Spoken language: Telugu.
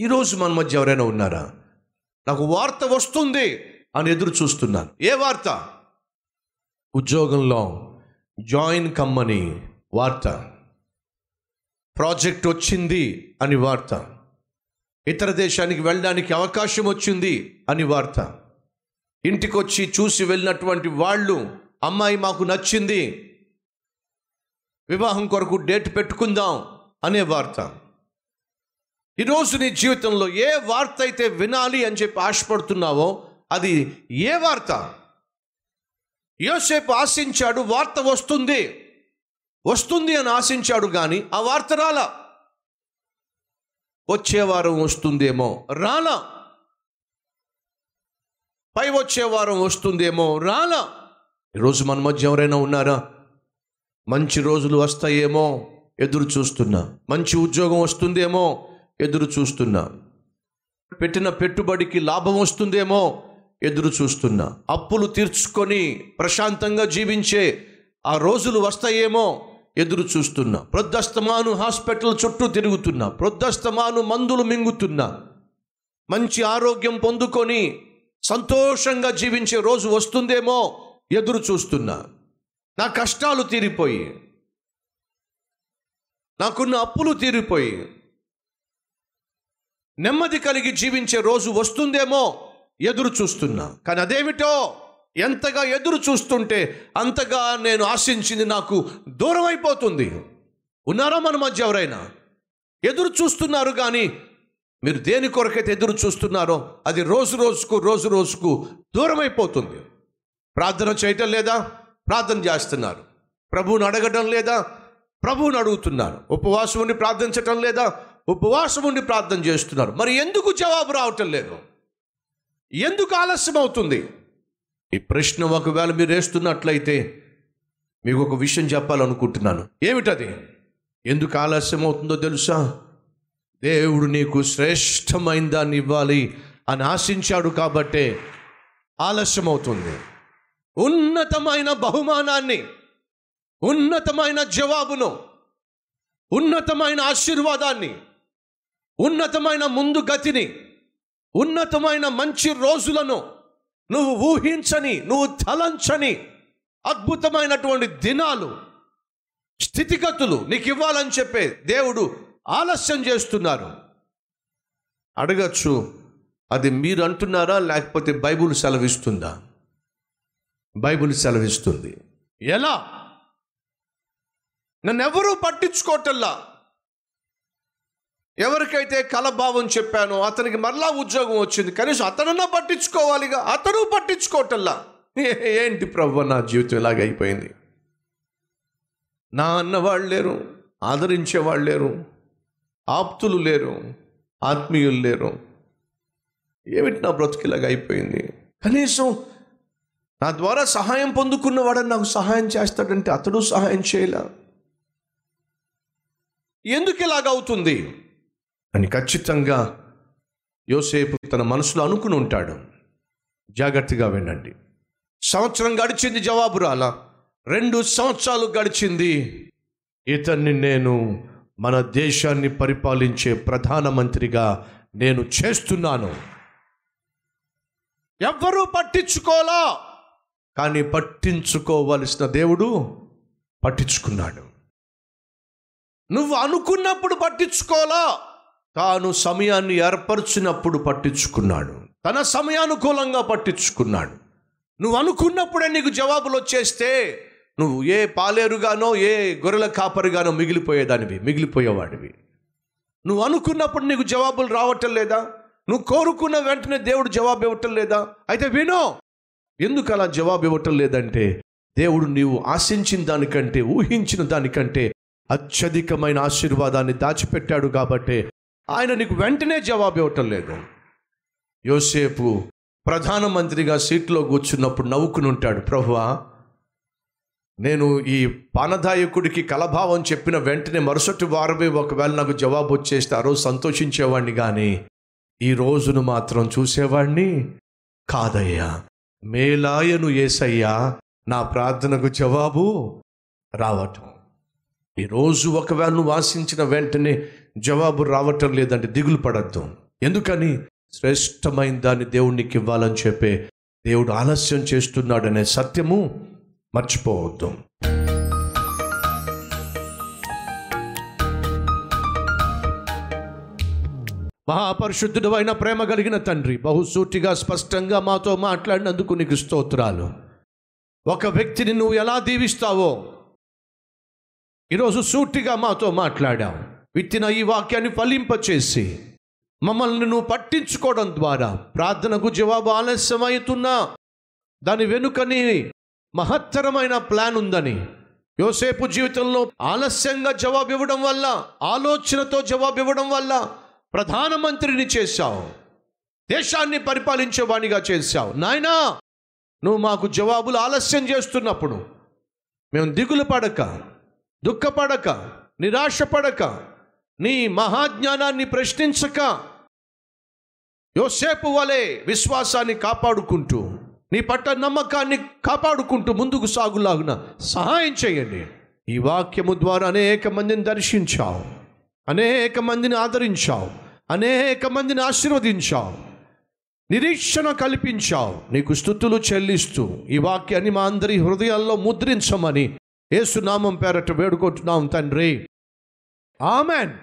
ఈరోజు మన మధ్య ఎవరైనా ఉన్నారా? నాకు వార్త వస్తుంది అని ఎదురు చూస్తున్నాను. ఏ వార్త? ఉద్యోగంలో జాయిన్ కమ్మని వార్త. ప్రాజెక్ట్ వచ్చింది అని వార్త. ఇతర దేశానికి వెళ్ళడానికి అవకాశం వచ్చింది అని వార్త. ఇంటికొచ్చి చూసి వెళ్ళినటువంటి వాళ్ళు అమ్మాయి మాకు నచ్చింది. వివాహం కొరకు డేట్ పెట్టుకుందాం అనే వార్త. ఈరోజు నీ జీవితంలో ఏ వార్త అయితే వినాలి అని చెప్పి ఆశపడుతున్నావో అది ఏ వార్త? యోసేపు ఆశించాడు వార్త వస్తుంది. వస్తుంది అని ఆశించాడు కానీ ఆ వార్త రాలా? వచ్చే వారం వస్తుందేమో రాలా? పై వచ్చే వారం వస్తుందేమో రాలా? ఈరోజు మన మధ్య ఎవరైనా ఉన్నారా? మంచి రోజులు వస్తాయేమో ఎదురు చూస్తున్నా. మంచి ఉద్యోగం వస్తుందేమో ఎదురు చూస్తున్నా. పెట్టిన పెట్టుబడికి లాభం వస్తుందేమో ఎదురు చూస్తున్నా. అప్పులు తీర్చుకొని ప్రశాంతంగా జీవించే ఆ రోజులు వస్తాయేమో ఎదురు చూస్తున్నా. ప్రొద్దస్తమాను హాస్పిటల్ చుట్టూ తిరుగుతున్నా. ప్రొద్దస్తమాను మందులు మింగుతున్నా. మంచి ఆరోగ్యం పొందుకొని సంతోషంగా జీవించే రోజు వస్తుందేమో ఎదురు చూస్తున్నా. నా కష్టాలు తీరిపోయి నాకున్న అప్పులు తీరిపోయి నెమ్మది కలిగి జీవించే రోజు వస్తుందేమో ఎదురు చూస్తున్నా. కానీ అదేమిటో ఎంతగా ఎదురు చూస్తుంటే అంతగా నేను ఆశించింది నాకు దూరం అయిపోతుంది ఉన్నారా మన మధ్య ఎవరైనా? ఎదురు చూస్తున్నారు కానీ మీరు దేని కొరకైతే ఎదురు చూస్తున్నారో అది రోజు రోజుకు రోజు రోజుకు దూరం అయిపోతుంది ప్రార్థన చేయటం లేదా? ప్రార్థన చేస్తున్నారు. ప్రభువుని అడగటం లేదా? ప్రభువుని అడుగుతున్నారు. ఉపవాసం ఉండి ప్రార్థించటం లేదా? ఉపవాసం ఉండి ప్రార్థన చేస్తున్నారు. మరి ఎందుకు జవాబు రావటం లేదు? ఎందుకు ఆలస్యం అవుతుంది? ఈ ప్రశ్న ఒకవేళ మీరు వేస్తున్నట్లయితే మీకు ఒక విషయం చెప్పాలనుకుంటున్నాను. ఏమిటది? ఎందుకు ఆలస్యం అవుతుందో తెలుసా? దేవుడు నీకు శ్రేష్టమైన దాన్ని ఇవ్వాలి అని ఆశించాడు కాబట్టే ఆలస్యం అవుతుంది. ఉన్నతమైన బహుమానాన్ని ఉన్నతమైన జవాబును ఉన్నతమైన ఆశీర్వాదాన్ని ఉన్నతమైన ముందు గతిని ఉన్నతమైన మంచి రోజులను నువ్వు ఊహించని నువ్వు తలంచని అద్భుతమైనటువంటి దినాలు స్థితిగతులు నీకు ఇవ్వాలని చెప్పే దేవుడు ఆలస్యం చేస్తున్నారు. అడగచ్చు అది మీరు అంటున్నారా లేకపోతే బైబుల్ సెలవిస్తుందా? బైబుల్ సెలవిస్తుంది. ఎలా? నన్ను ఎవరూ పట్టించుకోవటల్లా ఎవరికైతే కలభావం చెప్పానో అతనికి మరలా ఉద్యోగం వచ్చింది కనీసం అతనన్నా పట్టించుకోవాలిగా అతను పట్టించుకోవటల్లా ఏంటి ప్రభు నా జీవితం ఇలాగ అయిపోయింది? నా అన్న వాళ్ళు లేరు ఆదరించే వాళ్ళు లేరు ఆప్తులు లేరు ఆత్మీయులు లేరు. ఏమిటి నా బ్రతుకిలాగ అయిపోయింది? కనీసం నా ద్వారా సహాయం పొందుకున్నవాడని నాకు సహాయం చేస్తాడంటే అతడు సహాయం చేయలే? ఎందుకు ఇలాగ అవుతుంది? అని ఖచ్చితంగా యోసేపు తన మనసులో అనుకుని ఉంటాడు. జాగ్రత్తగా వినండి. సంవత్సరం గడిచింది జవాబు రాలా. రెండు సంవత్సరాలు గడిచింది. ఇతన్ని నేను మన దేశాన్ని పరిపాలించే ప్రధానమంత్రిగా నేను చేస్తున్నాను. ఎవ్వరూ పట్టించుకోలా. కానీ పట్టించుకోవలసిన దేవుడు పట్టించుకున్నాడు. నువ్వు అనుకున్నప్పుడు పట్టించుకోలా. తాను సమయాన్ని ఏర్పరచినప్పుడు పట్టించుకున్నాడు. తన సమయానుకూలంగా పట్టించుకున్నాడు. నువ్వు అనుకున్నప్పుడే నీకు జవాబులు వచ్చేస్తే నువ్వు ఏ పాలేరుగానో ఏ గొర్రెల కాపరిగానో మిగిలిపోయేదానివి మిగిలిపోయేవాడివి. నువ్వు అనుకున్నప్పుడు నీకు జవాబులు రావటం లేదా? నువ్వు కోరుకున్న వెంటనే దేవుడు జవాబు ఇవ్వటం లేదా? అయితే వినో! ఎందుకు అలా జవాబు ఇవ్వటం లేదంటే దేవుడు నీవు ఆశించిన దానికంటే ఊహించిన దానికంటే అత్యధికమైన ఆశీర్వాదాన్ని దాచిపెట్టాడు కాబట్టి ఆయన నీకు వెంటనే జవాబు ఇవ్వటం లేదు. యోసేపు ప్రధానమంత్రిగా సీట్లో కూర్చున్నప్పుడు నవ్వుకుని ఉంటాడు ప్రభువా నేను ఈ పానదాయకుడికి కలభావం చెప్పిన వెంటనే మరుసటి వారమే ఒకవేళ నాకు జవాబు వచ్చేస్తే ఆ రోజు సంతోషించేవాడిని కానీ ఈ రోజును మాత్రం చూసేవాడిని కాదయ్యా. మేలాయను ఏసయ్యా నా ప్రార్థనకు జవాబు రావటం. ఈరోజు ఒకవేళ నువ్వు ఆశించిన వెంటనే జవాబు రావటం లేదంటే దిగులు పడద్దు. ఎందుకని? శ్రేష్టమైన దాన్ని దేవునికి ఇవ్వాలని చెప్పే దేవుడు ఆలస్యం చేస్తున్నాడనే సత్యము మర్చిపోవద్దు. మహాపరిశుద్ధుడు అయిన ప్రేమ కలిగిన తండ్రి బహుసూటిగా స్పష్టంగా మాతో మాట్లాడినందుకు నీకు స్తోత్రాలు. ఒక వ్యక్తిని నువ్వు ఎలా దీవిస్తావో ఈరోజు సూటిగా మాతో మాట్లాడావు. విత్తిన ఈ వాక్యాన్ని ఫలింపచేసి మమ్మల్ని నువ్వు పట్టించుకోవడం ద్వారా ప్రార్థనకు జవాబు ఆలస్యమవుతున్నా. దాని వెనుకని మహత్తరమైన ప్లాన్ ఉందని యోసేపు జీవితంలో ఆలస్యంగా జవాబు ఇవ్వడం వల్ల ఆలోచనతో జవాబు ఇవ్వడం వల్ల ప్రధానమంత్రిని చేశావు. దేశాన్ని పరిపాలించేవాణిగా చేశావు. నాయనా నువ్వు మాకు జవాబులు ఆలస్యం చేస్తున్నప్పుడు మేము దిగులు పడక దుఃఖపడక నిరాశపడక నీ మహాజ్ఞానాన్ని ప్రశ్నించక యోసేపు వలె విశ్వాసాన్ని కాపాడుకుంటూ నీ పట్ల నమ్మకాన్ని కాపాడుకుంటూ ముందుకు సాగులాగున సహాయం చేయండి. ఈ వాక్యము ద్వారా అనేక మందిని దర్శించావు అనేక మందిని ఆదరించావు అనేక మందిని ఆశీర్వదించావు నిరీక్షణ కల్పించావు. నీకు స్థుతులు చెల్లిస్తూ ఈ వాక్యాన్ని మా అందరి హృదయాల్లో ముద్రించమని ఏసునామం పేరట వేడుకుంటున్నాం తండ్రి. Amen.